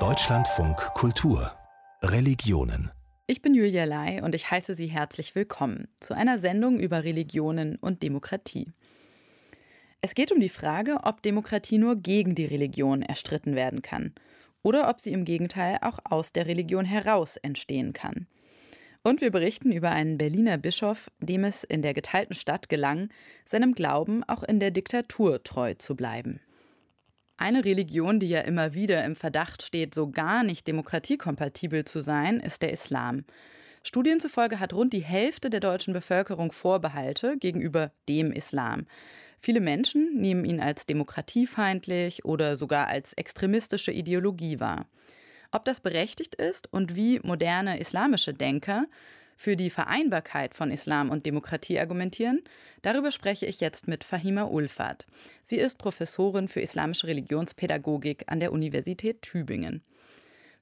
Deutschlandfunk Kultur Religionen ich bin Julia Lai und ich heiße Sie herzlich willkommen zu einer Sendung über Religionen und Demokratie. Es geht um die Frage, ob Demokratie nur gegen die Religion erstritten werden kann oder ob sie im Gegenteil auch aus der Religion heraus entstehen kann. Und wir berichten über einen Berliner Bischof, dem es in der geteilten Stadt gelang, seinem Glauben auch in der Diktatur treu zu bleiben. Eine Religion, die ja immer wieder im Verdacht steht, so gar nicht demokratiekompatibel zu sein, ist der Islam. Studien zufolge hat rund die Hälfte der deutschen Bevölkerung Vorbehalte gegenüber dem Islam. Viele Menschen nehmen ihn als demokratiefeindlich oder sogar als extremistische Ideologie wahr. Ob das berechtigt ist und wie moderne islamische Denker für die Vereinbarkeit von Islam und Demokratie argumentieren, darüber spreche ich jetzt mit Fahima Ulfat. Sie ist Professorin für islamische Religionspädagogik an der Universität Tübingen.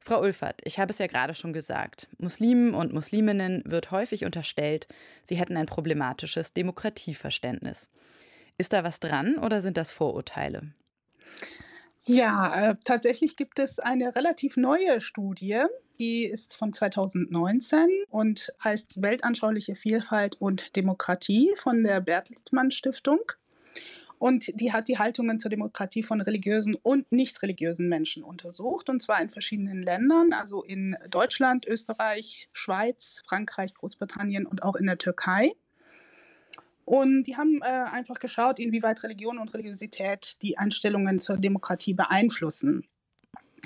Frau Ulfert, ich habe es ja gerade schon gesagt. Muslimen und Musliminnen wird häufig unterstellt, sie hätten ein problematisches Demokratieverständnis. Ist da was dran oder sind das Vorurteile? Ja, äh, tatsächlich gibt es eine relativ neue Studie, die ist von 2019 und heißt Weltanschauliche Vielfalt und Demokratie von der Bertelsmann Stiftung. Und die hat die Haltungen zur Demokratie von religiösen und nicht religiösen Menschen untersucht, und zwar in verschiedenen Ländern, also in Deutschland, Österreich, Schweiz, Frankreich, Großbritannien und auch in der Türkei. Und die haben äh, einfach geschaut, inwieweit Religion und Religiosität die Einstellungen zur Demokratie beeinflussen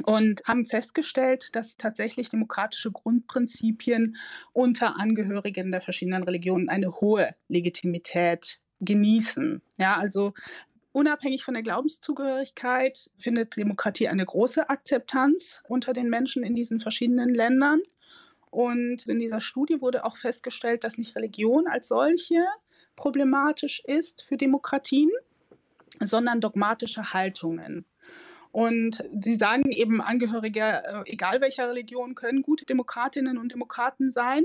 und haben festgestellt, dass tatsächlich demokratische Grundprinzipien unter Angehörigen der verschiedenen Religionen eine hohe Legitimität genießen. Ja, also unabhängig von der Glaubenszugehörigkeit findet Demokratie eine große Akzeptanz unter den Menschen in diesen verschiedenen Ländern. Und in dieser Studie wurde auch festgestellt, dass nicht Religion als solche problematisch ist für Demokratien, sondern dogmatische Haltungen. Und sie sagen eben, Angehörige, äh, egal welcher Religion, können gute Demokratinnen und Demokraten sein.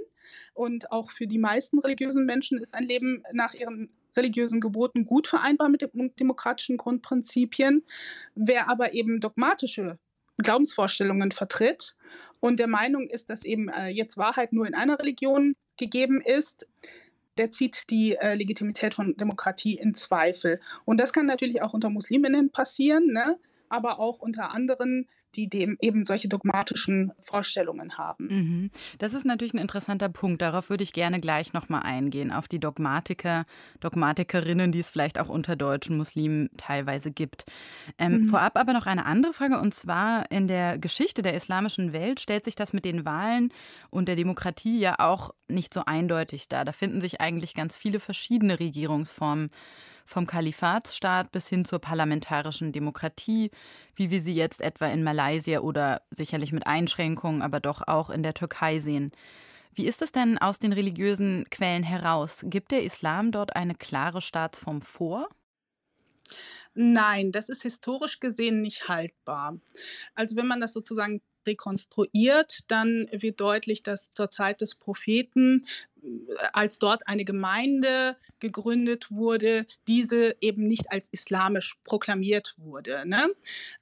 Und auch für die meisten religiösen Menschen ist ein Leben nach ihren religiösen Geboten gut vereinbar mit den demokratischen Grundprinzipien. Wer aber eben dogmatische Glaubensvorstellungen vertritt und der Meinung ist, dass eben äh, jetzt Wahrheit nur in einer Religion gegeben ist, der zieht die äh, Legitimität von Demokratie in Zweifel. Und das kann natürlich auch unter Musliminnen passieren. Ne? aber auch unter anderen, die dem eben solche dogmatischen Vorstellungen haben. Mhm. Das ist natürlich ein interessanter Punkt. Darauf würde ich gerne gleich nochmal eingehen, auf die Dogmatiker, Dogmatikerinnen, die es vielleicht auch unter deutschen Muslimen teilweise gibt. Ähm, mhm. Vorab aber noch eine andere Frage, und zwar in der Geschichte der islamischen Welt stellt sich das mit den Wahlen und der Demokratie ja auch nicht so eindeutig dar. Da finden sich eigentlich ganz viele verschiedene Regierungsformen vom Kalifatsstaat bis hin zur parlamentarischen Demokratie, wie wir sie jetzt etwa in Malaysia oder sicherlich mit Einschränkungen, aber doch auch in der Türkei sehen. Wie ist es denn aus den religiösen Quellen heraus? Gibt der Islam dort eine klare Staatsform vor? Nein, das ist historisch gesehen nicht haltbar. Also wenn man das sozusagen rekonstruiert, dann wird deutlich, dass zur Zeit des Propheten als dort eine Gemeinde gegründet wurde, diese eben nicht als islamisch proklamiert wurde. Ne?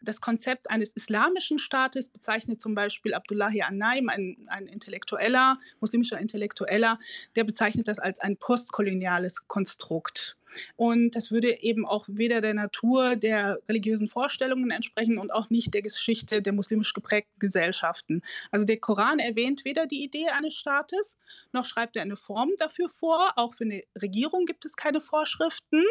Das Konzept eines islamischen Staates bezeichnet zum Beispiel Abdullahi An-Naim, ein, ein intellektueller, muslimischer Intellektueller, der bezeichnet das als ein postkoloniales Konstrukt. Und das würde eben auch weder der Natur der religiösen Vorstellungen entsprechen und auch nicht der Geschichte der muslimisch geprägten Gesellschaften. Also der Koran erwähnt weder die Idee eines Staates, noch schreibt er eine Form dafür vor. Auch für eine Regierung gibt es keine Vorschriften.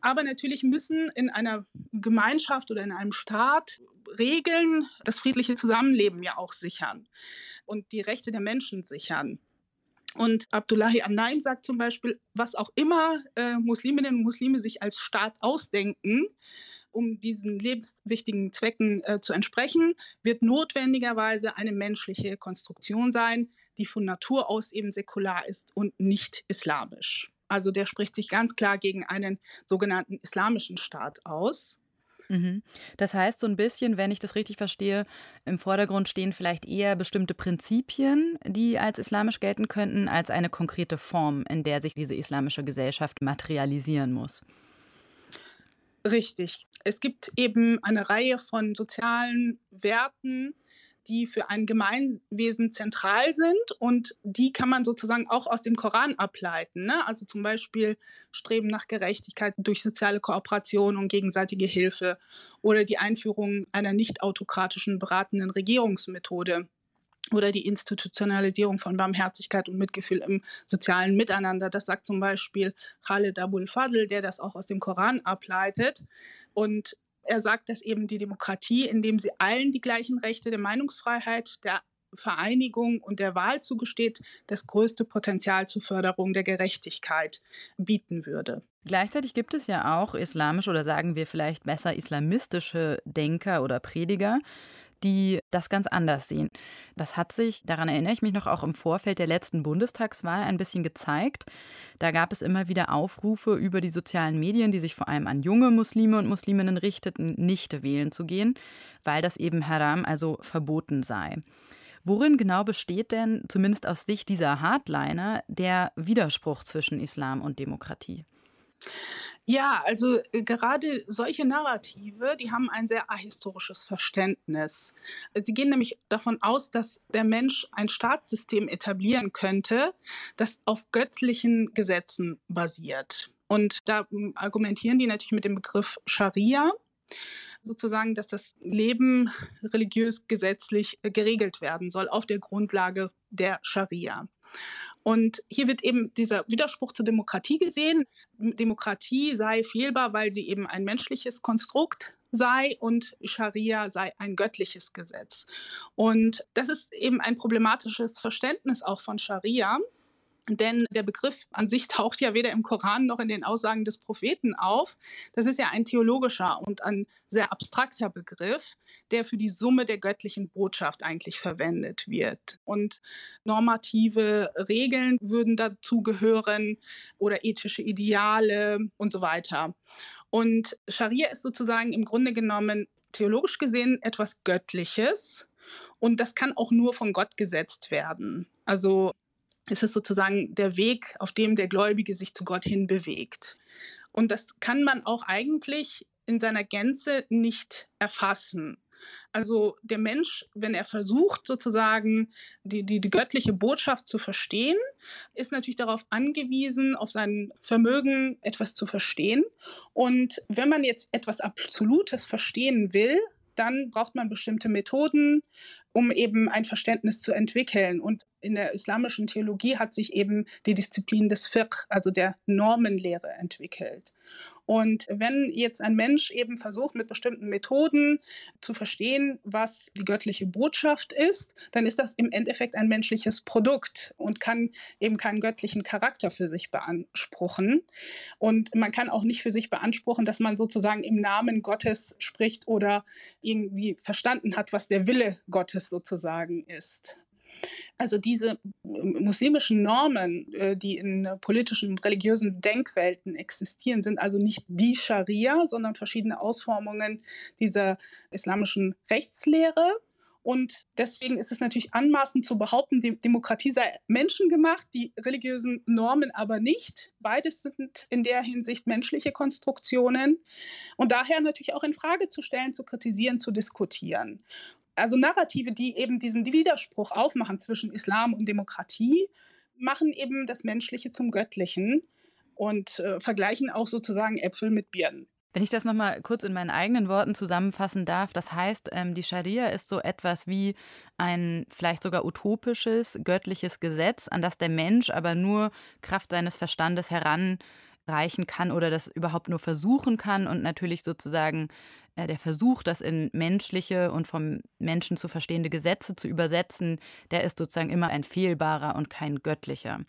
Aber natürlich müssen in einer Gemeinschaft oder in einem Staat Regeln das friedliche Zusammenleben ja auch sichern und die Rechte der Menschen sichern. Und Abdullahi an-Naim sagt zum Beispiel, was auch immer äh, Musliminnen und Muslime sich als Staat ausdenken, um diesen lebenswichtigen Zwecken äh, zu entsprechen, wird notwendigerweise eine menschliche Konstruktion sein, die von Natur aus eben säkular ist und nicht islamisch. Also der spricht sich ganz klar gegen einen sogenannten islamischen Staat aus. Mhm. Das heißt, so ein bisschen, wenn ich das richtig verstehe, im Vordergrund stehen vielleicht eher bestimmte Prinzipien, die als islamisch gelten könnten, als eine konkrete Form, in der sich diese islamische Gesellschaft materialisieren muss. Richtig. Es gibt eben eine Reihe von sozialen Werten, die für ein Gemeinwesen zentral sind und die kann man sozusagen auch aus dem Koran ableiten. Ne? Also zum Beispiel Streben nach Gerechtigkeit durch soziale Kooperation und gegenseitige Hilfe oder die Einführung einer nicht autokratischen beratenden Regierungsmethode oder die Institutionalisierung von Barmherzigkeit und Mitgefühl im sozialen Miteinander. Das sagt zum Beispiel Khaled Abul Fadl, der das auch aus dem Koran ableitet. Und er sagt, dass eben die Demokratie, indem sie allen die gleichen Rechte der Meinungsfreiheit, der Vereinigung und der Wahl zugesteht, das größte Potenzial zur Förderung der Gerechtigkeit bieten würde. Gleichzeitig gibt es ja auch islamische oder sagen wir vielleicht besser islamistische Denker oder Prediger, die das ganz anders sehen. Das hat sich, daran erinnere ich mich noch, auch im Vorfeld der letzten Bundestagswahl ein bisschen gezeigt. Da gab es immer wieder Aufrufe über die sozialen Medien, die sich vor allem an junge Muslime und Musliminnen richteten, nicht wählen zu gehen, weil das eben Haram, also verboten sei. Worin genau besteht denn, zumindest aus Sicht dieser Hardliner, der Widerspruch zwischen Islam und Demokratie? Ja, also äh, gerade solche Narrative, die haben ein sehr ahistorisches Verständnis. Sie gehen nämlich davon aus, dass der Mensch ein Staatssystem etablieren könnte, das auf göttlichen Gesetzen basiert. Und da hm, argumentieren die natürlich mit dem Begriff Scharia sozusagen, dass das Leben religiös gesetzlich äh, geregelt werden soll auf der Grundlage der Scharia. Und hier wird eben dieser Widerspruch zur Demokratie gesehen. Demokratie sei fehlbar, weil sie eben ein menschliches Konstrukt sei und Scharia sei ein göttliches Gesetz. Und das ist eben ein problematisches Verständnis auch von Scharia. Denn der Begriff an sich taucht ja weder im Koran noch in den Aussagen des Propheten auf. Das ist ja ein theologischer und ein sehr abstrakter Begriff, der für die Summe der göttlichen Botschaft eigentlich verwendet wird. Und normative Regeln würden dazu gehören oder ethische Ideale und so weiter. Und Scharia ist sozusagen im Grunde genommen theologisch gesehen etwas Göttliches. Und das kann auch nur von Gott gesetzt werden. Also es ist sozusagen der Weg, auf dem der Gläubige sich zu Gott hin bewegt. Und das kann man auch eigentlich in seiner Gänze nicht erfassen. Also der Mensch, wenn er versucht, sozusagen die, die, die, göttliche Botschaft zu verstehen, ist natürlich darauf angewiesen, auf sein Vermögen etwas zu verstehen. Und wenn man jetzt etwas Absolutes verstehen will, dann braucht man bestimmte Methoden, um eben ein Verständnis zu entwickeln. Und in der islamischen Theologie hat sich eben die Disziplin des Fiqh, also der Normenlehre, entwickelt. Und wenn jetzt ein Mensch eben versucht, mit bestimmten Methoden zu verstehen, was die göttliche Botschaft ist, dann ist das im Endeffekt ein menschliches Produkt und kann eben keinen göttlichen Charakter für sich beanspruchen. Und man kann auch nicht für sich beanspruchen, dass man sozusagen im Namen Gottes spricht oder irgendwie verstanden hat, was der Wille Gottes sozusagen ist. Also diese muslimischen Normen, äh, die in politischen und religiösen Denkwelten existieren, sind also nicht die Scharia, sondern verschiedene Ausformungen dieser islamischen Rechtslehre. Und deswegen ist es natürlich anmaßend zu behaupten, die Demokratie sei menschengemacht, die religiösen Normen aber nicht. Beides sind in der Hinsicht menschliche Konstruktionen und daher natürlich auch in Frage zu stellen, zu kritisieren, zu diskutieren also Narrative, die eben diesen Widerspruch aufmachen zwischen Islam und Demokratie, machen eben das Menschliche zum Göttlichen und äh, vergleichen auch sozusagen Äpfel mit Birnen. Wenn ich das nochmal kurz in meinen eigenen Worten zusammenfassen darf, das heißt, ähm, die Scharia ist so etwas wie ein vielleicht sogar utopisches, göttliches Gesetz, an das der Mensch aber nur Kraft seines Verstandes heranreichen kann oder das überhaupt nur versuchen kann und natürlich sozusagen äh, der Versuch, das in menschliche und vom Menschen zu verstehende Gesetze zu übersetzen, der ist sozusagen immer ein fehlbarer und kein göttlicher.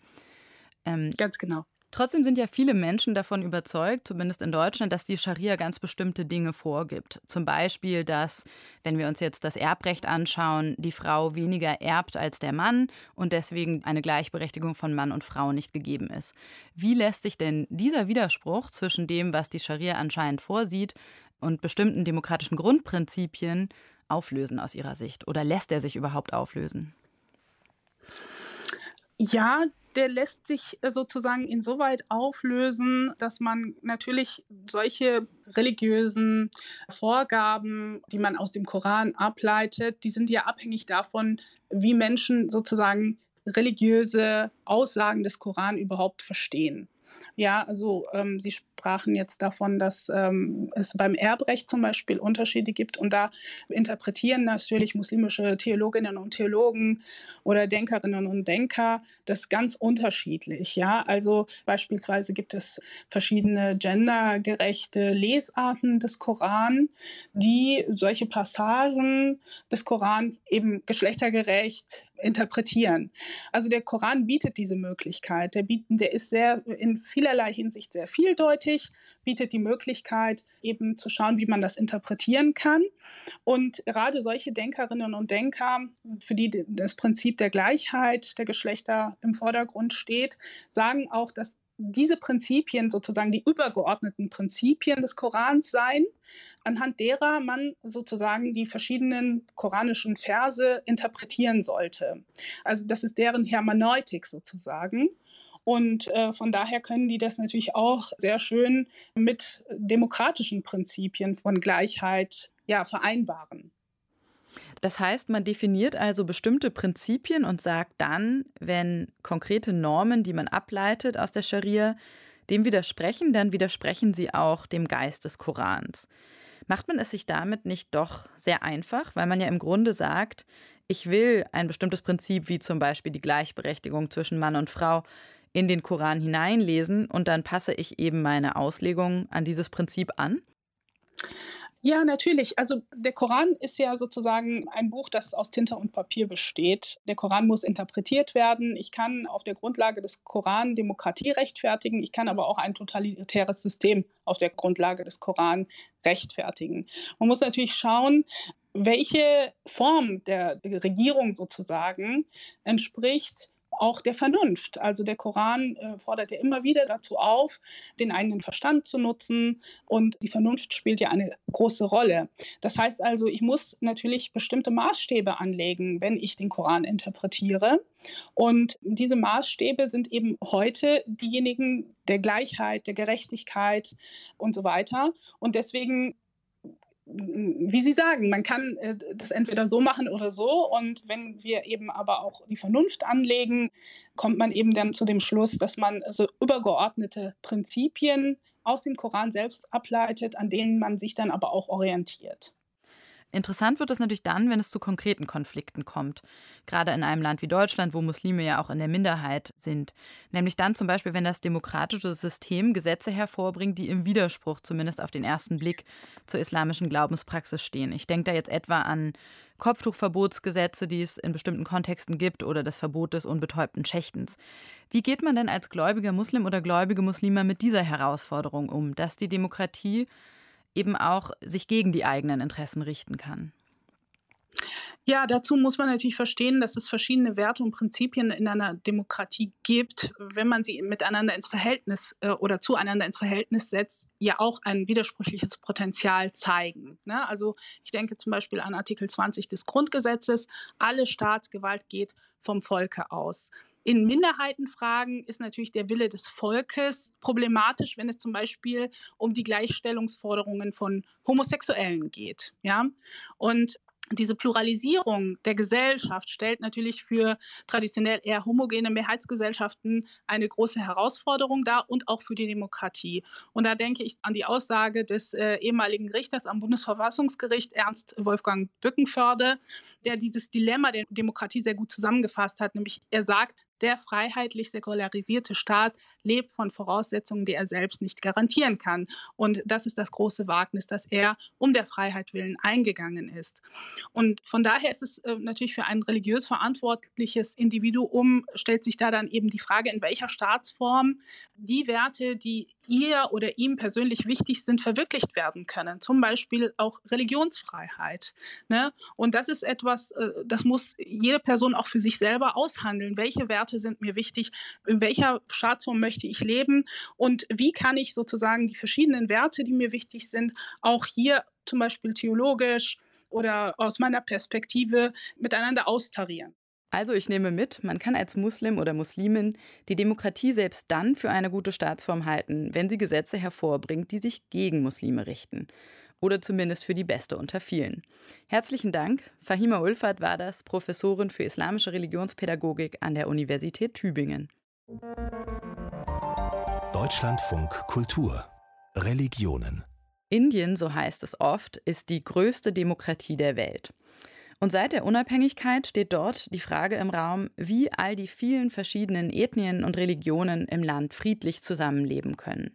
Ähm, Ganz genau. Trotzdem sind ja viele Menschen davon überzeugt, zumindest in Deutschland, dass die Scharia ganz bestimmte Dinge vorgibt. Zum Beispiel, dass, wenn wir uns jetzt das Erbrecht anschauen, die Frau weniger erbt als der Mann und deswegen eine Gleichberechtigung von Mann und Frau nicht gegeben ist. Wie lässt sich denn dieser Widerspruch zwischen dem, was die Scharia anscheinend vorsieht, und bestimmten demokratischen Grundprinzipien auflösen aus Ihrer Sicht? Oder lässt er sich überhaupt auflösen? Ja, der lässt sich äh, sozusagen insoweit auflösen, dass man natürlich solche religiösen Vorgaben, die man aus dem Koran ableitet, die sind ja abhängig davon, wie Menschen sozusagen religiöse Aussagen des Koran überhaupt verstehen. Ja, also ähm, Sie sprachen jetzt davon, dass ähm, es beim Erbrecht zum Beispiel Unterschiede gibt und da interpretieren natürlich muslimische Theologinnen und Theologen oder Denkerinnen und Denker das ganz unterschiedlich. Ja, also beispielsweise gibt es verschiedene gendergerechte Lesarten des Koran, die solche Passagen des Koran eben geschlechtergerecht interpretieren. Also der Koran bietet diese Möglichkeit. Der, biet, der ist sehr in vielerlei Hinsicht sehr vieldeutig, bietet die Möglichkeit, eben zu schauen, wie man das interpretieren kann. Und gerade solche Denkerinnen und Denker, für die das Prinzip der Gleichheit der Geschlechter im Vordergrund steht, sagen auch, dass diese Prinzipien sozusagen die übergeordneten Prinzipien des Korans seien, anhand derer man sozusagen die verschiedenen koranischen Verse interpretieren sollte. Also das ist deren Hermeneutik sozusagen. Und äh, von daher können die das natürlich auch sehr schön mit demokratischen Prinzipien von Gleichheit ja, vereinbaren. Das heißt, man definiert also bestimmte Prinzipien und sagt dann, wenn konkrete Normen, die man ableitet aus der Scharia, dem widersprechen, dann widersprechen sie auch dem Geist des Korans. Macht man es sich damit nicht doch sehr einfach, weil man ja im Grunde sagt, ich will ein bestimmtes Prinzip wie zum Beispiel die Gleichberechtigung zwischen Mann und Frau in den Koran hineinlesen und dann passe ich eben meine Auslegung an dieses Prinzip an? Ja, natürlich. Also der Koran ist ja sozusagen ein Buch, das aus Tinte und Papier besteht. Der Koran muss interpretiert werden. Ich kann auf der Grundlage des Koran Demokratie rechtfertigen. Ich kann aber auch ein totalitäres System auf der Grundlage des Koran rechtfertigen. Man muss natürlich schauen, welche Form der Regierung sozusagen entspricht auch der Vernunft. Also der Koran äh, fordert ja immer wieder dazu auf, den eigenen Verstand zu nutzen und die Vernunft spielt ja eine große Rolle. Das heißt also, ich muss natürlich bestimmte Maßstäbe anlegen, wenn ich den Koran interpretiere. Und diese Maßstäbe sind eben heute diejenigen der Gleichheit, der Gerechtigkeit und so weiter. Und deswegen wie Sie sagen, man kann äh, das entweder so machen oder so. Und wenn wir eben aber auch die Vernunft anlegen, kommt man eben dann zu dem Schluss, dass man so übergeordnete Prinzipien aus dem Koran selbst ableitet, an denen man sich dann aber auch orientiert. Interessant wird es natürlich dann, wenn es zu konkreten Konflikten kommt. Gerade in einem Land wie Deutschland, wo Muslime ja auch in der Minderheit sind. Nämlich dann zum Beispiel, wenn das demokratische System Gesetze hervorbringt, die im Widerspruch zumindest auf den ersten Blick zur islamischen Glaubenspraxis stehen. Ich denke da jetzt etwa an Kopftuchverbotsgesetze, die es in bestimmten Kontexten gibt, oder das Verbot des unbetäubten Schächtens. Wie geht man denn als gläubiger Muslim oder gläubige Muslime mit dieser Herausforderung um, dass die Demokratie eben auch sich gegen die eigenen Interessen richten kann. Ja, dazu muss man natürlich verstehen, dass es verschiedene Werte und Prinzipien in einer Demokratie gibt. Wenn man sie miteinander ins Verhältnis äh, oder zueinander ins Verhältnis setzt, ja auch ein widersprüchliches Potenzial zeigen. Ne? Also ich denke zum Beispiel an Artikel 20 des Grundgesetzes, alle Staatsgewalt geht vom Volke aus. In Minderheitenfragen ist natürlich der Wille des Volkes problematisch, wenn es zum Beispiel um die Gleichstellungsforderungen von Homosexuellen geht. Ja? Und diese Pluralisierung der Gesellschaft stellt natürlich für traditionell eher homogene Mehrheitsgesellschaften eine große Herausforderung dar und auch für die Demokratie. Und da denke ich an die Aussage des äh, ehemaligen Richters am Bundesverfassungsgericht, Ernst Wolfgang Bückenförde, der dieses Dilemma der Demokratie sehr gut zusammengefasst hat. Nämlich er sagt, der freiheitlich säkularisierte Staat lebt von Voraussetzungen, die er selbst nicht garantieren kann. Und das ist das große Wagnis, dass er um der Freiheit willen eingegangen ist. Und von daher ist es äh, natürlich für ein religiös verantwortliches Individuum, stellt sich da dann eben die Frage, in welcher Staatsform die Werte, die ihr oder ihm persönlich wichtig sind, verwirklicht werden können. Zum Beispiel auch Religionsfreiheit. Ne? Und das ist etwas, äh, das muss jede Person auch für sich selber aushandeln. Welche Werte sind mir wichtig? In welcher Staatsform möchte möchte ich leben und wie kann ich sozusagen die verschiedenen Werte, die mir wichtig sind, auch hier zum Beispiel theologisch oder aus meiner Perspektive miteinander austarieren. Also ich nehme mit, man kann als Muslim oder Muslimin die Demokratie selbst dann für eine gute Staatsform halten, wenn sie Gesetze hervorbringt, die sich gegen Muslime richten. Oder zumindest für die beste unter vielen. Herzlichen Dank. Fahima Ulfat war das, Professorin für islamische Religionspädagogik an der Universität Tübingen. Deutschlandfunk Kultur Religionen Indien, so heißt es oft, ist die größte Demokratie der Welt. Und seit der Unabhängigkeit steht dort die Frage im Raum, wie all die vielen verschiedenen Ethnien und Religionen im Land friedlich zusammenleben können.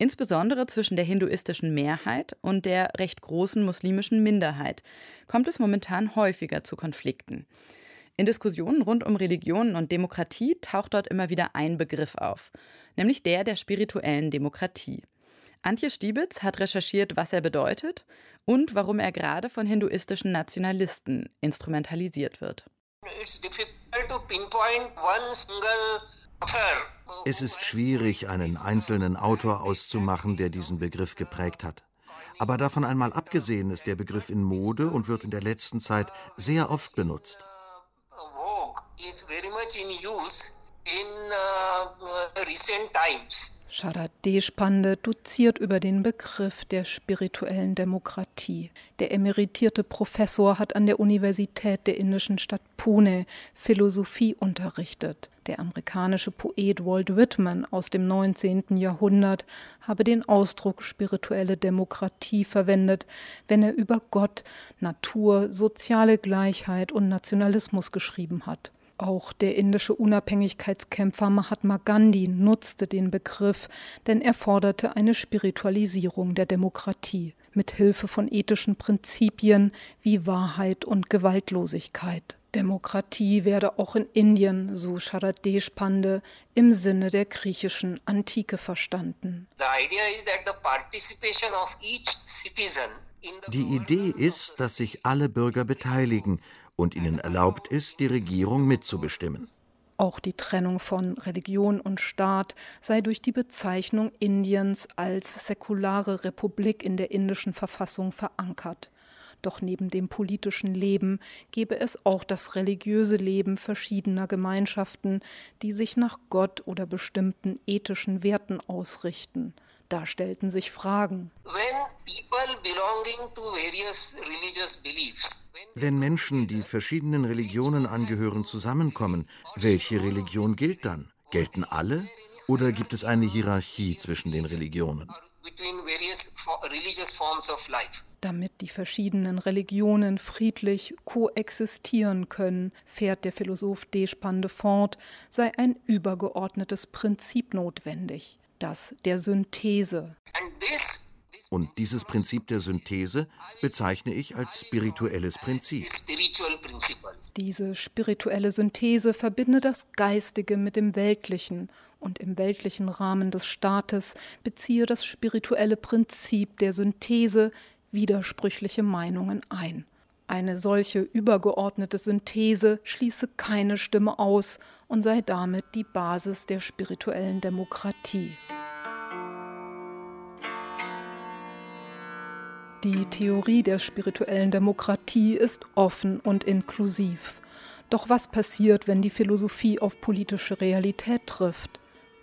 Insbesondere zwischen der hinduistischen Mehrheit und der recht großen muslimischen Minderheit kommt es momentan häufiger zu Konflikten. In Diskussionen rund um Religionen und Demokratie taucht dort immer wieder ein Begriff auf, nämlich der der spirituellen Demokratie. Antje Stiebitz hat recherchiert, was er bedeutet und warum er gerade von hinduistischen Nationalisten instrumentalisiert wird. Es ist schwierig, einen einzelnen Autor auszumachen, der diesen Begriff geprägt hat. Aber davon einmal abgesehen ist der Begriff in Mode und wird in der letzten Zeit sehr oft benutzt. In uh, recent times. Sharad Deshpande doziert über den Begriff der spirituellen Demokratie. Der emeritierte Professor hat an der Universität der indischen Stadt Pune Philosophie unterrichtet. Der amerikanische Poet Walt Whitman aus dem 19. Jahrhundert habe den Ausdruck spirituelle Demokratie verwendet, wenn er über Gott, Natur, soziale Gleichheit und Nationalismus geschrieben hat. Auch der indische Unabhängigkeitskämpfer Mahatma Gandhi nutzte den Begriff, denn er forderte eine Spiritualisierung der Demokratie mit Hilfe von ethischen Prinzipien wie Wahrheit und Gewaltlosigkeit. Demokratie werde auch in Indien, so Sharad Deshpande, im Sinne der griechischen Antike verstanden. Die Idee ist, dass sich alle Bürger beteiligen und ihnen erlaubt ist, die Regierung mitzubestimmen. Auch die Trennung von Religion und Staat sei durch die Bezeichnung Indiens als säkulare Republik in der indischen Verfassung verankert. Doch neben dem politischen Leben gebe es auch das religiöse Leben verschiedener Gemeinschaften, die sich nach Gott oder bestimmten ethischen Werten ausrichten. Da stellten sich Fragen. Wenn Menschen, die verschiedenen Religionen angehören, zusammenkommen, welche Religion gilt dann? Gelten alle oder gibt es eine Hierarchie zwischen den Religionen? Damit die verschiedenen Religionen friedlich koexistieren können, fährt der Philosoph Deshpande fort, sei ein übergeordnetes Prinzip notwendig das der Synthese. Und dieses Prinzip der Synthese bezeichne ich als spirituelles Prinzip. Diese spirituelle Synthese verbinde das Geistige mit dem Weltlichen und im weltlichen Rahmen des Staates beziehe das spirituelle Prinzip der Synthese widersprüchliche Meinungen ein. Eine solche übergeordnete Synthese schließe keine Stimme aus und sei damit die Basis der spirituellen Demokratie. Die Theorie der spirituellen Demokratie ist offen und inklusiv. Doch was passiert, wenn die Philosophie auf politische Realität trifft?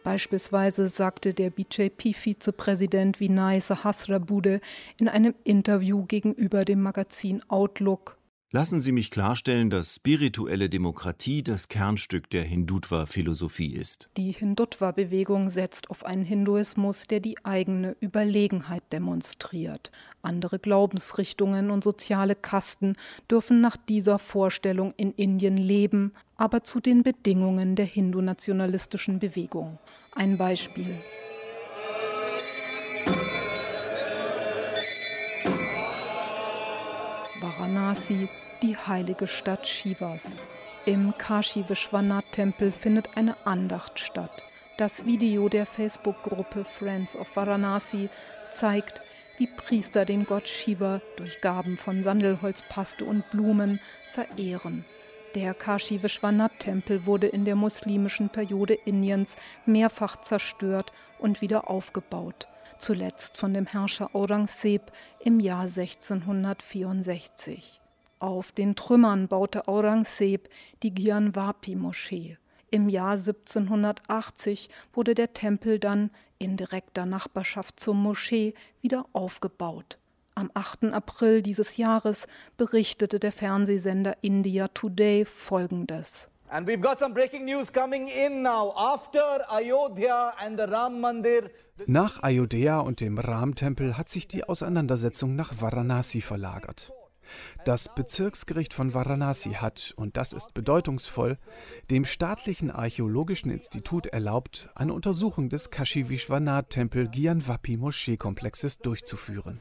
Beispielsweise sagte der BJP-Vizepräsident Vinay Sahasrabudhe in einem Interview gegenüber dem Magazin Outlook, Lassen Sie mich klarstellen, dass spirituelle Demokratie das Kernstück der Hindutva-Philosophie ist. Die Hindutva-Bewegung setzt auf einen Hinduismus, der die eigene Überlegenheit demonstriert. Andere Glaubensrichtungen und soziale Kasten dürfen nach dieser Vorstellung in Indien leben, aber zu den Bedingungen der hindu-nationalistischen Bewegung. Ein Beispiel. Varanasi, die heilige Stadt Shivas. Im Kashi Vishwanath Tempel findet eine Andacht statt. Das Video der Facebook-Gruppe Friends of Varanasi zeigt, wie Priester den Gott Shiva durch Gaben von Sandelholzpaste und Blumen verehren. Der Kashi Vishwanath Tempel wurde in der muslimischen Periode Indiens mehrfach zerstört und wieder aufgebaut zuletzt von dem Herrscher Aurangzeb im Jahr 1664. Auf den Trümmern baute Aurangzeb die Gyanvapi-Moschee. Im Jahr 1780 wurde der Tempel dann in direkter Nachbarschaft zur Moschee wieder aufgebaut. Am 8. April dieses Jahres berichtete der Fernsehsender India Today folgendes. And we've got some breaking news coming in now. After Ayodhya and the Ram Mandir. Nach Ayodhya und dem Ram-Tempel hat sich die Auseinandersetzung nach Varanasi verlagert. Das Bezirksgericht von Varanasi hat, und das ist bedeutungsvoll, dem staatlichen archäologischen Institut erlaubt, eine Untersuchung des Kashi Vishwanath Tempel Gyanvapi Moscheekomplexes durchzuführen.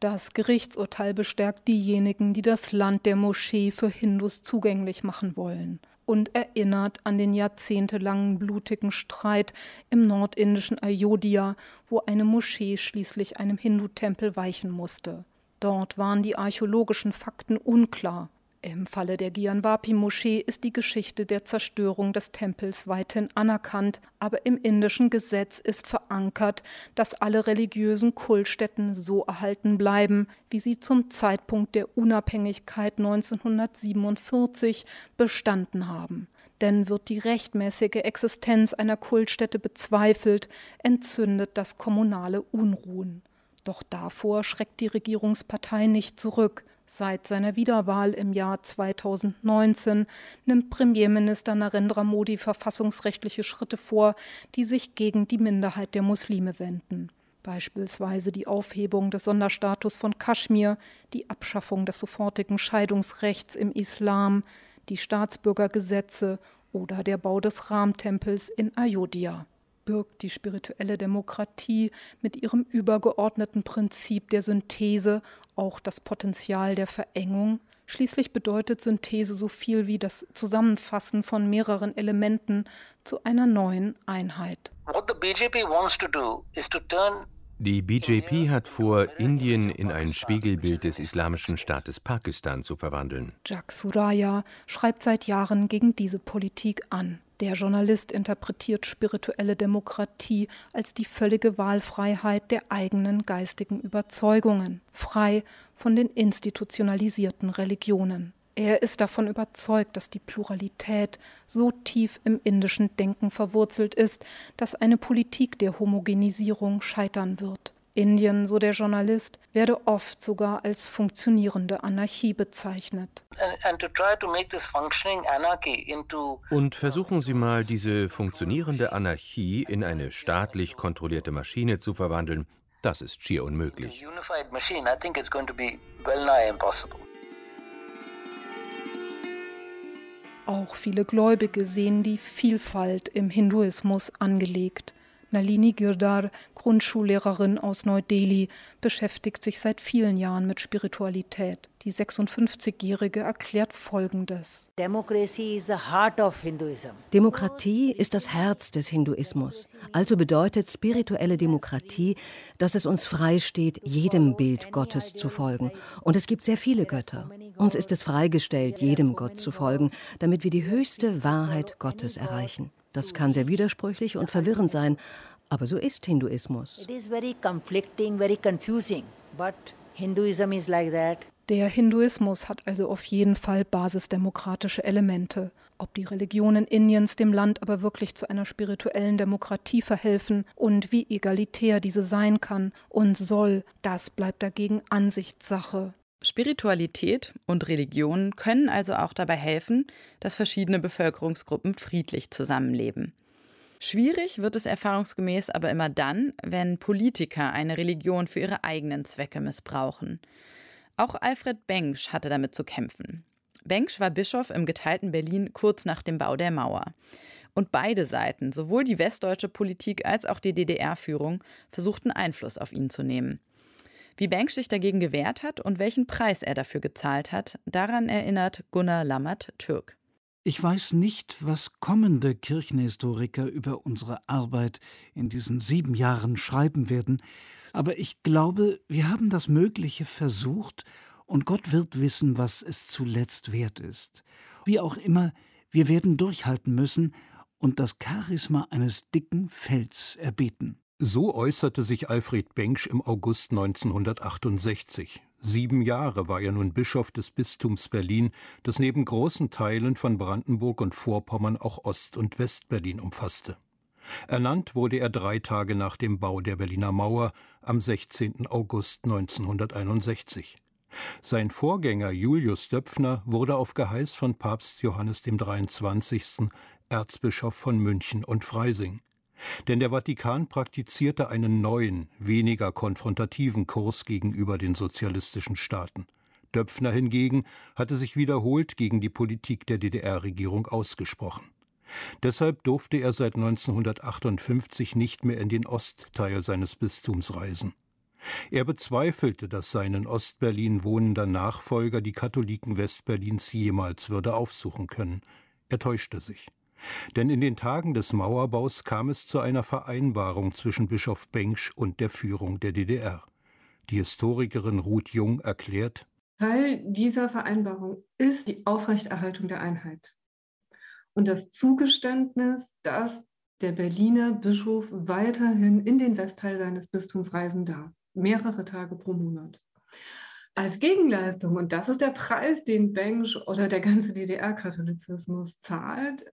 Das Gerichtsurteil bestärkt diejenigen, die das Land der Moschee für Hindus zugänglich machen wollen und erinnert an den jahrzehntelangen blutigen Streit im nordindischen Ayodhya, wo eine Moschee schließlich einem Hindu-Tempel weichen musste. Dort waren die archäologischen Fakten unklar. Im Falle der Gyanvapi-Moschee ist die Geschichte der Zerstörung des Tempels weithin anerkannt, aber im indischen Gesetz ist verankert, dass alle religiösen Kultstätten so erhalten bleiben, wie sie zum Zeitpunkt der Unabhängigkeit 1947 bestanden haben. Denn wird die rechtmäßige Existenz einer Kultstätte bezweifelt, entzündet das kommunale Unruhen. Doch davor schreckt die Regierungspartei nicht zurück. Seit seiner Wiederwahl im Jahr 2019 nimmt Premierminister Narendra Modi verfassungsrechtliche Schritte vor, die sich gegen die Minderheit der Muslime wenden. Beispielsweise die Aufhebung des Sonderstatus von Kaschmir, die Abschaffung des sofortigen Scheidungsrechts im Islam, die Staatsbürgergesetze oder der Bau des Ramtempels in Ayodhya birgt die spirituelle Demokratie mit ihrem übergeordneten Prinzip der Synthese auch das Potenzial der Verengung. Schließlich bedeutet Synthese so viel wie das Zusammenfassen von mehreren Elementen zu einer neuen Einheit. Die BJP hat vor, Indien in ein Spiegelbild des Islamischen Staates Pakistan zu verwandeln. Jack Suraya schreibt seit Jahren gegen diese Politik an. Der Journalist interpretiert spirituelle Demokratie als die völlige Wahlfreiheit der eigenen geistigen Überzeugungen, frei von den institutionalisierten Religionen. Er ist davon überzeugt, dass die Pluralität so tief im indischen Denken verwurzelt ist, dass eine Politik der Homogenisierung scheitern wird. Indien, so der Journalist, werde oft sogar als funktionierende Anarchie bezeichnet. Und versuchen Sie mal, diese funktionierende Anarchie in eine staatlich kontrollierte Maschine zu verwandeln. Das ist schier unmöglich. Auch viele Gläubige sehen die Vielfalt im Hinduismus angelegt. Nalini Girdar, Grundschullehrerin aus Neu-Delhi, beschäftigt sich seit vielen Jahren mit Spiritualität. Die 56-Jährige erklärt Folgendes. Demokratie ist das Herz des Hinduismus. Also bedeutet spirituelle Demokratie, dass es uns freisteht, jedem Bild Gottes zu folgen. Und es gibt sehr viele Götter. Uns ist es freigestellt, jedem Gott zu folgen, damit wir die höchste Wahrheit Gottes erreichen. Das kann sehr widersprüchlich und verwirrend sein, aber so ist Hinduismus. Der Hinduismus hat also auf jeden Fall basisdemokratische Elemente. Ob die Religionen Indiens dem Land aber wirklich zu einer spirituellen Demokratie verhelfen und wie egalitär diese sein kann und soll, das bleibt dagegen Ansichtssache. Spiritualität und Religion können also auch dabei helfen, dass verschiedene Bevölkerungsgruppen friedlich zusammenleben. Schwierig wird es erfahrungsgemäß aber immer dann, wenn Politiker eine Religion für ihre eigenen Zwecke missbrauchen. Auch Alfred Bengsch hatte damit zu kämpfen. Bengsch war Bischof im geteilten Berlin kurz nach dem Bau der Mauer. Und beide Seiten, sowohl die westdeutsche Politik als auch die DDR-Führung, versuchten Einfluss auf ihn zu nehmen. Wie Banks sich dagegen gewehrt hat und welchen Preis er dafür gezahlt hat, daran erinnert Gunnar Lammert-Türk. Ich weiß nicht, was kommende Kirchenhistoriker über unsere Arbeit in diesen sieben Jahren schreiben werden, aber ich glaube, wir haben das Mögliche versucht und Gott wird wissen, was es zuletzt wert ist. Wie auch immer, wir werden durchhalten müssen und das Charisma eines dicken Fells erbeten. So äußerte sich Alfred Bengsch im August 1968. Sieben Jahre war er nun Bischof des Bistums Berlin, das neben großen Teilen von Brandenburg und Vorpommern auch Ost- und Westberlin umfasste. Ernannt wurde er drei Tage nach dem Bau der Berliner Mauer am 16. August 1961. Sein Vorgänger Julius Döpfner wurde auf Geheiß von Papst Johannes dem 23. Erzbischof von München und Freising. Denn der Vatikan praktizierte einen neuen, weniger konfrontativen Kurs gegenüber den sozialistischen Staaten. Döpfner hingegen hatte sich wiederholt gegen die Politik der DDR-Regierung ausgesprochen. Deshalb durfte er seit 1958 nicht mehr in den Ostteil seines Bistums reisen. Er bezweifelte, dass sein in Ostberlin wohnender Nachfolger die Katholiken Westberlins jemals würde aufsuchen können. Er täuschte sich. Denn in den Tagen des Mauerbaus kam es zu einer Vereinbarung zwischen Bischof Bengsch und der Führung der DDR. Die Historikerin Ruth Jung erklärt, Teil dieser Vereinbarung ist die Aufrechterhaltung der Einheit und das Zugeständnis, dass der Berliner Bischof weiterhin in den Westteil seines Bistums reisen darf, mehrere Tage pro Monat. Als Gegenleistung, und das ist der Preis, den Bengsch oder der ganze DDR-Katholizismus zahlt,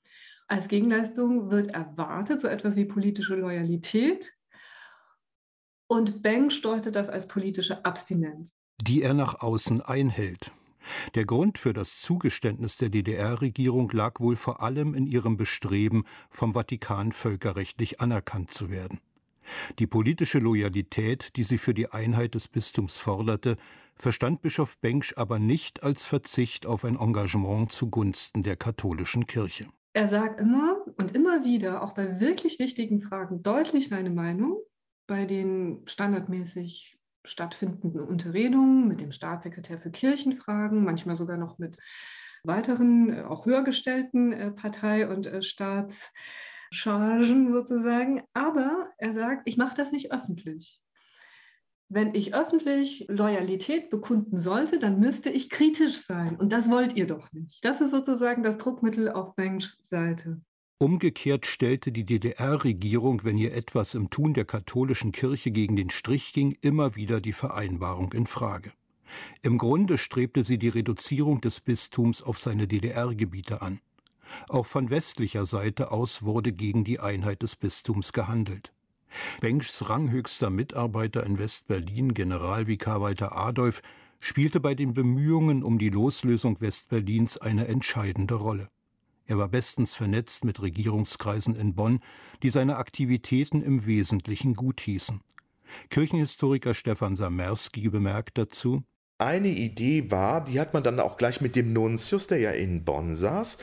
als Gegenleistung wird erwartet so etwas wie politische Loyalität und Bengsch deutet das als politische Abstinenz. Die er nach außen einhält. Der Grund für das Zugeständnis der DDR-Regierung lag wohl vor allem in ihrem Bestreben, vom Vatikan völkerrechtlich anerkannt zu werden. Die politische Loyalität, die sie für die Einheit des Bistums forderte, verstand Bischof Bengsch aber nicht als Verzicht auf ein Engagement zugunsten der katholischen Kirche. Er sagt immer und immer wieder, auch bei wirklich wichtigen Fragen, deutlich seine Meinung. Bei den standardmäßig stattfindenden Unterredungen mit dem Staatssekretär für Kirchenfragen, manchmal sogar noch mit weiteren, äh, auch höher gestellten äh, Partei- und äh, Staatschargen sozusagen. Aber er sagt, ich mache das nicht öffentlich. Wenn ich öffentlich Loyalität bekunden sollte, dann müsste ich kritisch sein. Und das wollt ihr doch nicht. Das ist sozusagen das Druckmittel auf Bengs Seite. Umgekehrt stellte die DDR-Regierung, wenn ihr etwas im Tun der katholischen Kirche gegen den Strich ging, immer wieder die Vereinbarung in Frage. Im Grunde strebte sie die Reduzierung des Bistums auf seine DDR-Gebiete an. Auch von westlicher Seite aus wurde gegen die Einheit des Bistums gehandelt. Bengschs ranghöchster Mitarbeiter in Westberlin, Generalvikar Walter Adolf, spielte bei den Bemühungen um die Loslösung Westberlins eine entscheidende Rolle. Er war bestens vernetzt mit Regierungskreisen in Bonn, die seine Aktivitäten im Wesentlichen guthießen. Kirchenhistoriker Stefan Samerski bemerkt dazu, eine Idee war, die hat man dann auch gleich mit dem Nuntius, der ja in Bonn saß,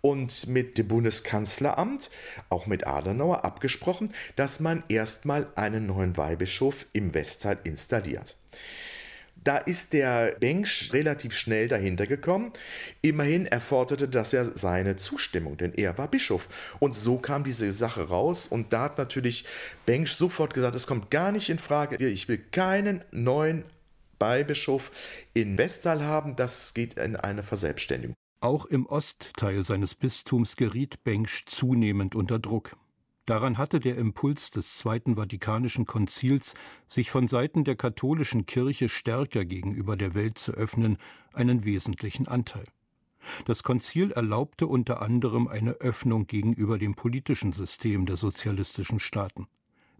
und mit dem Bundeskanzleramt, auch mit Adenauer, abgesprochen, dass man erstmal einen neuen Weihbischof im Westteil installiert. Da ist der Bengsch relativ schnell dahinter gekommen. Immerhin erforderte das ja seine Zustimmung, denn er war Bischof. Und so kam diese Sache raus. Und da hat natürlich Bengsch sofort gesagt, es kommt gar nicht in Frage. Ich will keinen neuen Weihbischof in Westtal haben. Das geht in eine Verselbstständigung. Auch im Ostteil seines Bistums geriet Bengsch zunehmend unter Druck. Daran hatte der Impuls des Zweiten Vatikanischen Konzils, sich von Seiten der katholischen Kirche stärker gegenüber der Welt zu öffnen, einen wesentlichen Anteil. Das Konzil erlaubte unter anderem eine Öffnung gegenüber dem politischen System der sozialistischen Staaten.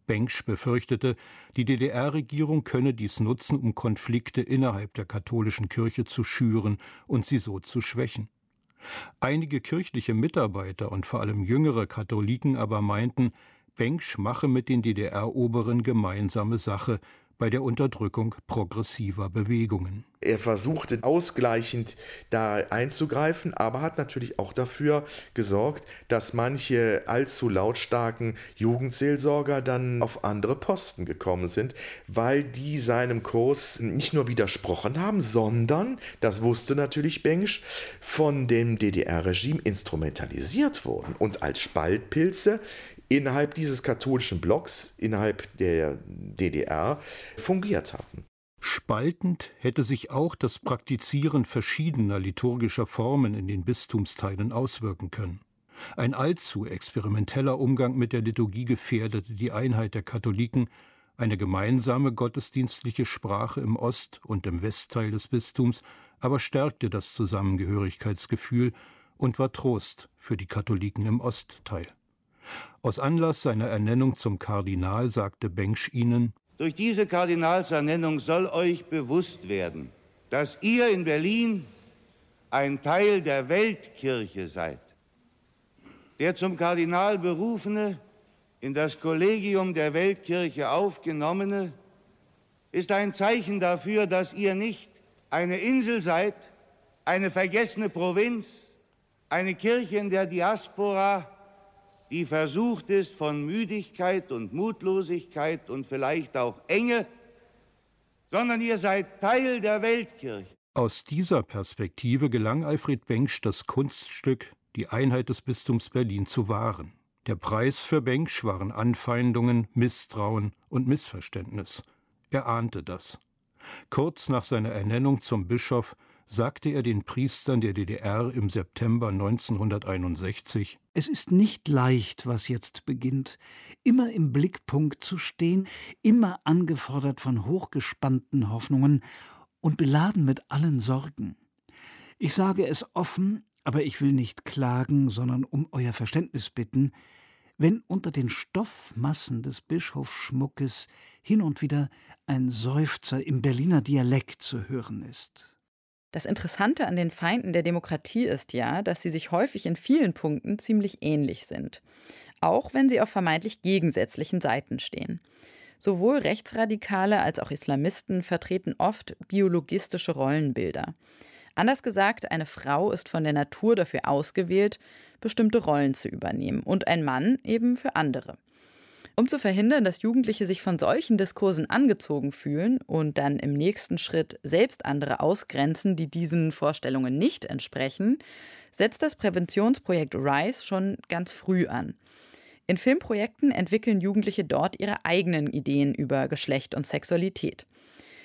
Bengsch befürchtete, die DDR-Regierung könne dies nutzen, um Konflikte innerhalb der katholischen Kirche zu schüren und sie so zu schwächen. Einige kirchliche Mitarbeiter und vor allem jüngere Katholiken aber meinten, Bengsch mache mit den DDR-Oberen gemeinsame Sache, bei der Unterdrückung progressiver Bewegungen. Er versuchte ausgleichend da einzugreifen, aber hat natürlich auch dafür gesorgt, dass manche allzu lautstarken Jugendseelsorger dann auf andere Posten gekommen sind, weil die seinem Kurs nicht nur widersprochen haben, sondern, das wusste natürlich Bengsch, von dem DDR-Regime instrumentalisiert wurden und als Spaltpilze innerhalb dieses katholischen Blocks, innerhalb der DDR, fungiert hatten. Spaltend hätte sich auch das Praktizieren verschiedener liturgischer Formen in den Bistumsteilen auswirken können. Ein allzu experimenteller Umgang mit der Liturgie gefährdete die Einheit der Katholiken, eine gemeinsame gottesdienstliche Sprache im Ost- und im Westteil des Bistums aber stärkte das Zusammengehörigkeitsgefühl und war Trost für die Katholiken im Ostteil. Aus Anlass seiner Ernennung zum Kardinal sagte Bengsch ihnen Durch diese Kardinalsernennung soll euch bewusst werden, dass ihr in Berlin ein Teil der Weltkirche seid. Der zum Kardinal berufene, in das Kollegium der Weltkirche aufgenommene, ist ein Zeichen dafür, dass ihr nicht eine Insel seid, eine vergessene Provinz, eine Kirche in der Diaspora, die versucht ist von Müdigkeit und Mutlosigkeit und vielleicht auch Enge, sondern ihr seid Teil der Weltkirche. Aus dieser Perspektive gelang Alfred Bengsch das Kunststück, die Einheit des Bistums Berlin zu wahren. Der Preis für Bengsch waren Anfeindungen, Misstrauen und Missverständnis. Er ahnte das. Kurz nach seiner Ernennung zum Bischof sagte er den Priestern der DDR im September 1961 Es ist nicht leicht, was jetzt beginnt, immer im Blickpunkt zu stehen, immer angefordert von hochgespannten Hoffnungen und beladen mit allen Sorgen. Ich sage es offen, aber ich will nicht klagen, sondern um euer Verständnis bitten, wenn unter den Stoffmassen des Bischofsschmuckes hin und wieder ein Seufzer im Berliner Dialekt zu hören ist. Das Interessante an den Feinden der Demokratie ist ja, dass sie sich häufig in vielen Punkten ziemlich ähnlich sind, auch wenn sie auf vermeintlich gegensätzlichen Seiten stehen. Sowohl Rechtsradikale als auch Islamisten vertreten oft biologistische Rollenbilder. Anders gesagt, eine Frau ist von der Natur dafür ausgewählt, bestimmte Rollen zu übernehmen und ein Mann eben für andere. Um zu verhindern, dass Jugendliche sich von solchen Diskursen angezogen fühlen und dann im nächsten Schritt selbst andere ausgrenzen, die diesen Vorstellungen nicht entsprechen, setzt das Präventionsprojekt RISE schon ganz früh an. In Filmprojekten entwickeln Jugendliche dort ihre eigenen Ideen über Geschlecht und Sexualität.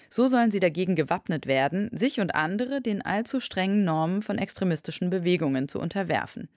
So sollen sie dagegen gewappnet werden, sich und andere den allzu strengen Normen von extremistischen Bewegungen zu unterwerfen.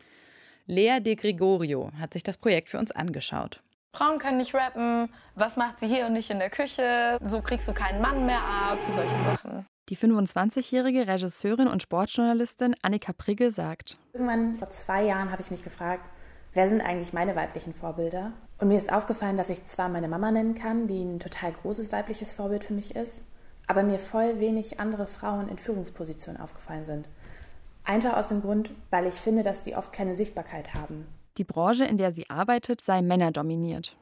Lea de Gregorio hat sich das Projekt für uns angeschaut. Frauen können nicht rappen, was macht sie hier und nicht in der Küche, so kriegst du keinen Mann mehr ab, solche Sachen. Die 25-jährige Regisseurin und Sportjournalistin Annika Prigge sagt: Irgendwann vor zwei Jahren habe ich mich gefragt, wer sind eigentlich meine weiblichen Vorbilder? Und mir ist aufgefallen, dass ich zwar meine Mama nennen kann, die ein total großes weibliches Vorbild für mich ist, aber mir voll wenig andere Frauen in Führungspositionen aufgefallen sind. Einfach aus dem Grund, weil ich finde, dass die oft keine Sichtbarkeit haben. Die Branche, in der sie arbeitet, sei männerdominiert.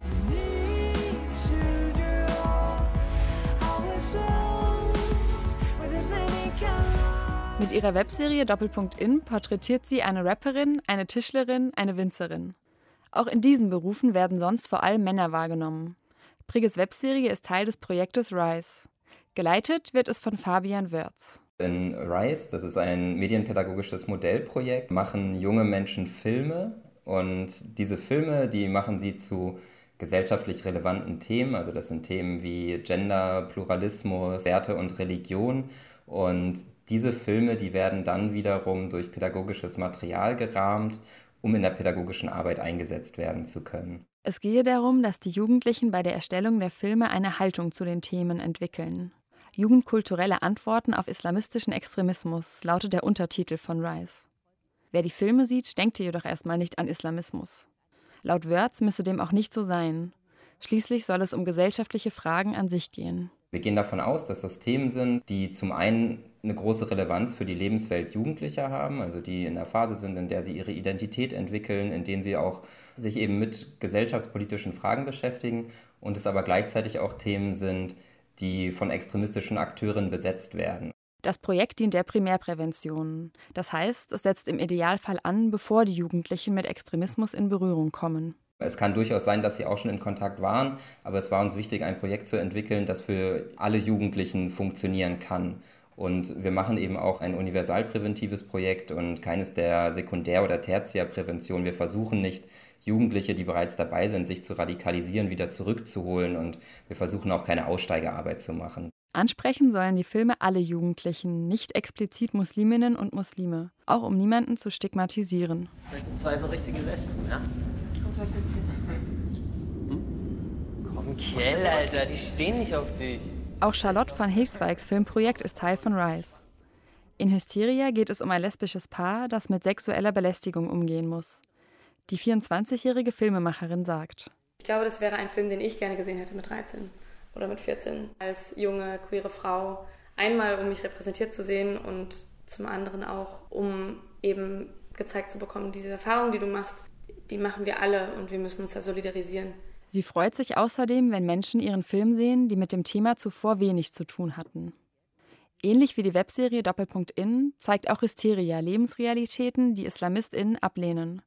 Mit ihrer Webserie Doppelpunkt In porträtiert sie eine Rapperin, eine Tischlerin, eine Winzerin. Auch in diesen Berufen werden sonst vor allem Männer wahrgenommen. Prigges Webserie ist Teil des Projektes RISE. Geleitet wird es von Fabian Wörz. In RISE, das ist ein medienpädagogisches Modellprojekt, machen junge Menschen Filme und diese Filme, die machen sie zu gesellschaftlich relevanten Themen. Also das sind Themen wie Gender, Pluralismus, Werte und Religion. Und diese Filme, die werden dann wiederum durch pädagogisches Material gerahmt, um in der pädagogischen Arbeit eingesetzt werden zu können. Es gehe darum, dass die Jugendlichen bei der Erstellung der Filme eine Haltung zu den Themen entwickeln. Jugendkulturelle Antworten auf islamistischen Extremismus lautet der Untertitel von Rice. Wer die Filme sieht, denkt hier jedoch erstmal nicht an Islamismus. Laut Wörth müsse dem auch nicht so sein. Schließlich soll es um gesellschaftliche Fragen an sich gehen. Wir gehen davon aus, dass das Themen sind, die zum einen eine große Relevanz für die Lebenswelt Jugendlicher haben, also die in der Phase sind, in der sie ihre Identität entwickeln, in denen sie auch sich eben mit gesellschaftspolitischen Fragen beschäftigen und es aber gleichzeitig auch Themen sind, die von extremistischen Akteuren besetzt werden. Das Projekt dient der Primärprävention. Das heißt, es setzt im Idealfall an, bevor die Jugendlichen mit Extremismus in Berührung kommen. Es kann durchaus sein, dass sie auch schon in Kontakt waren, aber es war uns wichtig, ein Projekt zu entwickeln, das für alle Jugendlichen funktionieren kann. Und wir machen eben auch ein universalpräventives Projekt und keines der Sekundär- oder Tertiärprävention. Wir versuchen nicht Jugendliche, die bereits dabei sind, sich zu radikalisieren, wieder zurückzuholen. Und wir versuchen auch keine Aussteigearbeit zu machen. Ansprechen sollen die Filme alle Jugendlichen, nicht explizit Musliminnen und Muslime, auch um niemanden zu stigmatisieren. Seid ihr zwei so richtige Lesben, ja? Komm, verpiss dich. Hm? Komm, Kell, Alter, die stehen nicht auf dich. Auch Charlotte von Hilfsweigs Filmprojekt ist Teil von Rise. In Hysteria geht es um ein lesbisches Paar, das mit sexueller Belästigung umgehen muss. Die 24-jährige Filmemacherin sagt: Ich glaube, das wäre ein Film, den ich gerne gesehen hätte mit 13 oder mit 14. Als junge, queere Frau. Einmal, um mich repräsentiert zu sehen und zum anderen auch, um eben gezeigt zu bekommen, diese Erfahrung, die du machst, die machen wir alle und wir müssen uns da solidarisieren. Sie freut sich außerdem, wenn Menschen ihren Film sehen, die mit dem Thema zuvor wenig zu tun hatten. Ähnlich wie die Webserie Doppelpunkt In zeigt auch Hysteria Lebensrealitäten, die IslamistInnen ablehnen.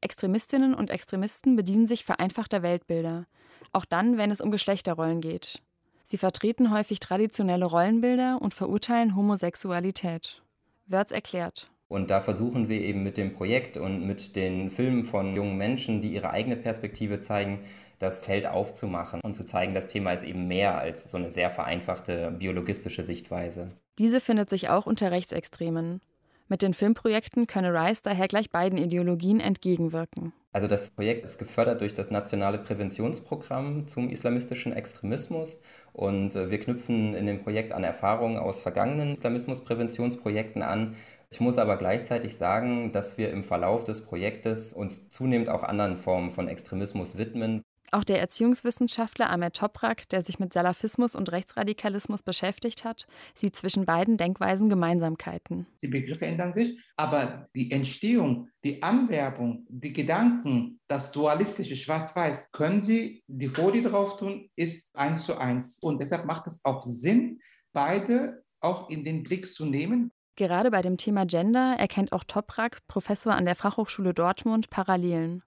Extremistinnen und Extremisten bedienen sich vereinfachter Weltbilder, auch dann, wenn es um Geschlechterrollen geht. Sie vertreten häufig traditionelle Rollenbilder und verurteilen Homosexualität. Wörz erklärt. Und da versuchen wir eben mit dem Projekt und mit den Filmen von jungen Menschen, die ihre eigene Perspektive zeigen, das Feld aufzumachen und zu zeigen, das Thema ist eben mehr als so eine sehr vereinfachte biologistische Sichtweise. Diese findet sich auch unter Rechtsextremen. Mit den Filmprojekten könne Rice daher gleich beiden Ideologien entgegenwirken. Also das Projekt ist gefördert durch das nationale Präventionsprogramm zum islamistischen Extremismus und äh, wir knüpfen in dem Projekt an Erfahrungen aus vergangenen Islamismuspräventionsprojekten an. Ich muss aber gleichzeitig sagen, dass wir im Verlauf des Projektes uns zunehmend auch anderen Formen von Extremismus widmen. Auch der Erziehungswissenschaftler Ahmed Toprak, der sich mit Salafismus und Rechtsradikalismus beschäftigt hat, sieht zwischen beiden Denkweisen Gemeinsamkeiten. Die Begriffe ändern sich, aber die Entstehung, die Anwerbung, die Gedanken, das dualistische Schwarz-Weiß, können Sie die Folie drauf tun, ist eins zu eins. Und deshalb macht es auch Sinn, beide auch in den Blick zu nehmen. Gerade bei dem Thema Gender erkennt auch Toprak, Professor an der Fachhochschule Dortmund, Parallelen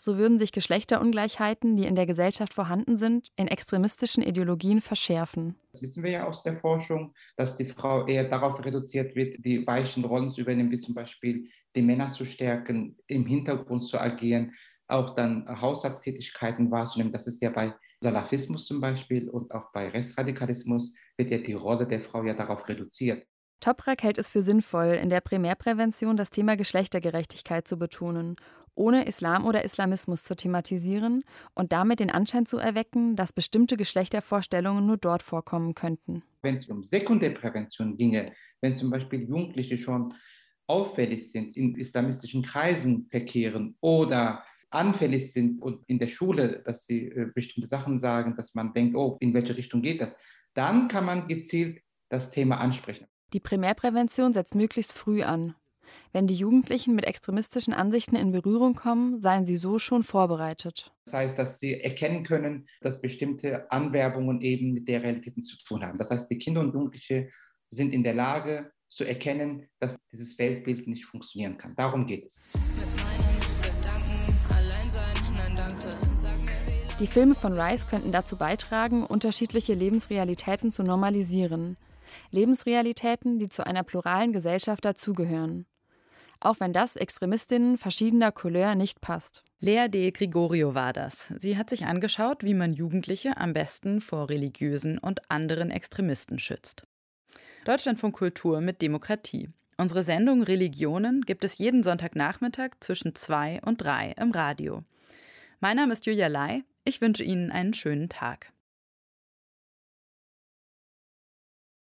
so würden sich Geschlechterungleichheiten, die in der Gesellschaft vorhanden sind, in extremistischen Ideologien verschärfen. Das wissen wir ja aus der Forschung, dass die Frau eher darauf reduziert wird, die weichen Rollen zu übernehmen, wie zum Beispiel die Männer zu stärken, im Hintergrund zu agieren, auch dann Haushaltstätigkeiten wahrzunehmen. Das ist ja bei Salafismus zum Beispiel und auch bei Rechtsradikalismus wird ja die Rolle der Frau ja darauf reduziert. Toprak hält es für sinnvoll, in der Primärprävention das Thema Geschlechtergerechtigkeit zu betonen ohne Islam oder Islamismus zu thematisieren und damit den Anschein zu erwecken, dass bestimmte Geschlechtervorstellungen nur dort vorkommen könnten. Wenn es um Sekundärprävention ginge, wenn zum Beispiel Jugendliche schon auffällig sind, in islamistischen Kreisen verkehren oder anfällig sind und in der Schule, dass sie äh, bestimmte Sachen sagen, dass man denkt, oh, in welche Richtung geht das, dann kann man gezielt das Thema ansprechen. Die Primärprävention setzt möglichst früh an. Wenn die Jugendlichen mit extremistischen Ansichten in Berührung kommen, seien sie so schon vorbereitet. Das heißt, dass sie erkennen können, dass bestimmte Anwerbungen eben mit der Realität zu tun haben. Das heißt, die Kinder und Jugendliche sind in der Lage zu erkennen, dass dieses Weltbild nicht funktionieren kann. Darum geht es. Die Filme von Rice könnten dazu beitragen, unterschiedliche Lebensrealitäten zu normalisieren. Lebensrealitäten, die zu einer pluralen Gesellschaft dazugehören auch wenn das Extremistinnen verschiedener Couleur nicht passt. Lea de Gregorio war das. Sie hat sich angeschaut, wie man Jugendliche am besten vor religiösen und anderen Extremisten schützt. Deutschlandfunk Kultur mit Demokratie. Unsere Sendung Religionen gibt es jeden Sonntagnachmittag zwischen zwei und drei im Radio. Mein Name ist Julia Lai. Ich wünsche Ihnen einen schönen Tag.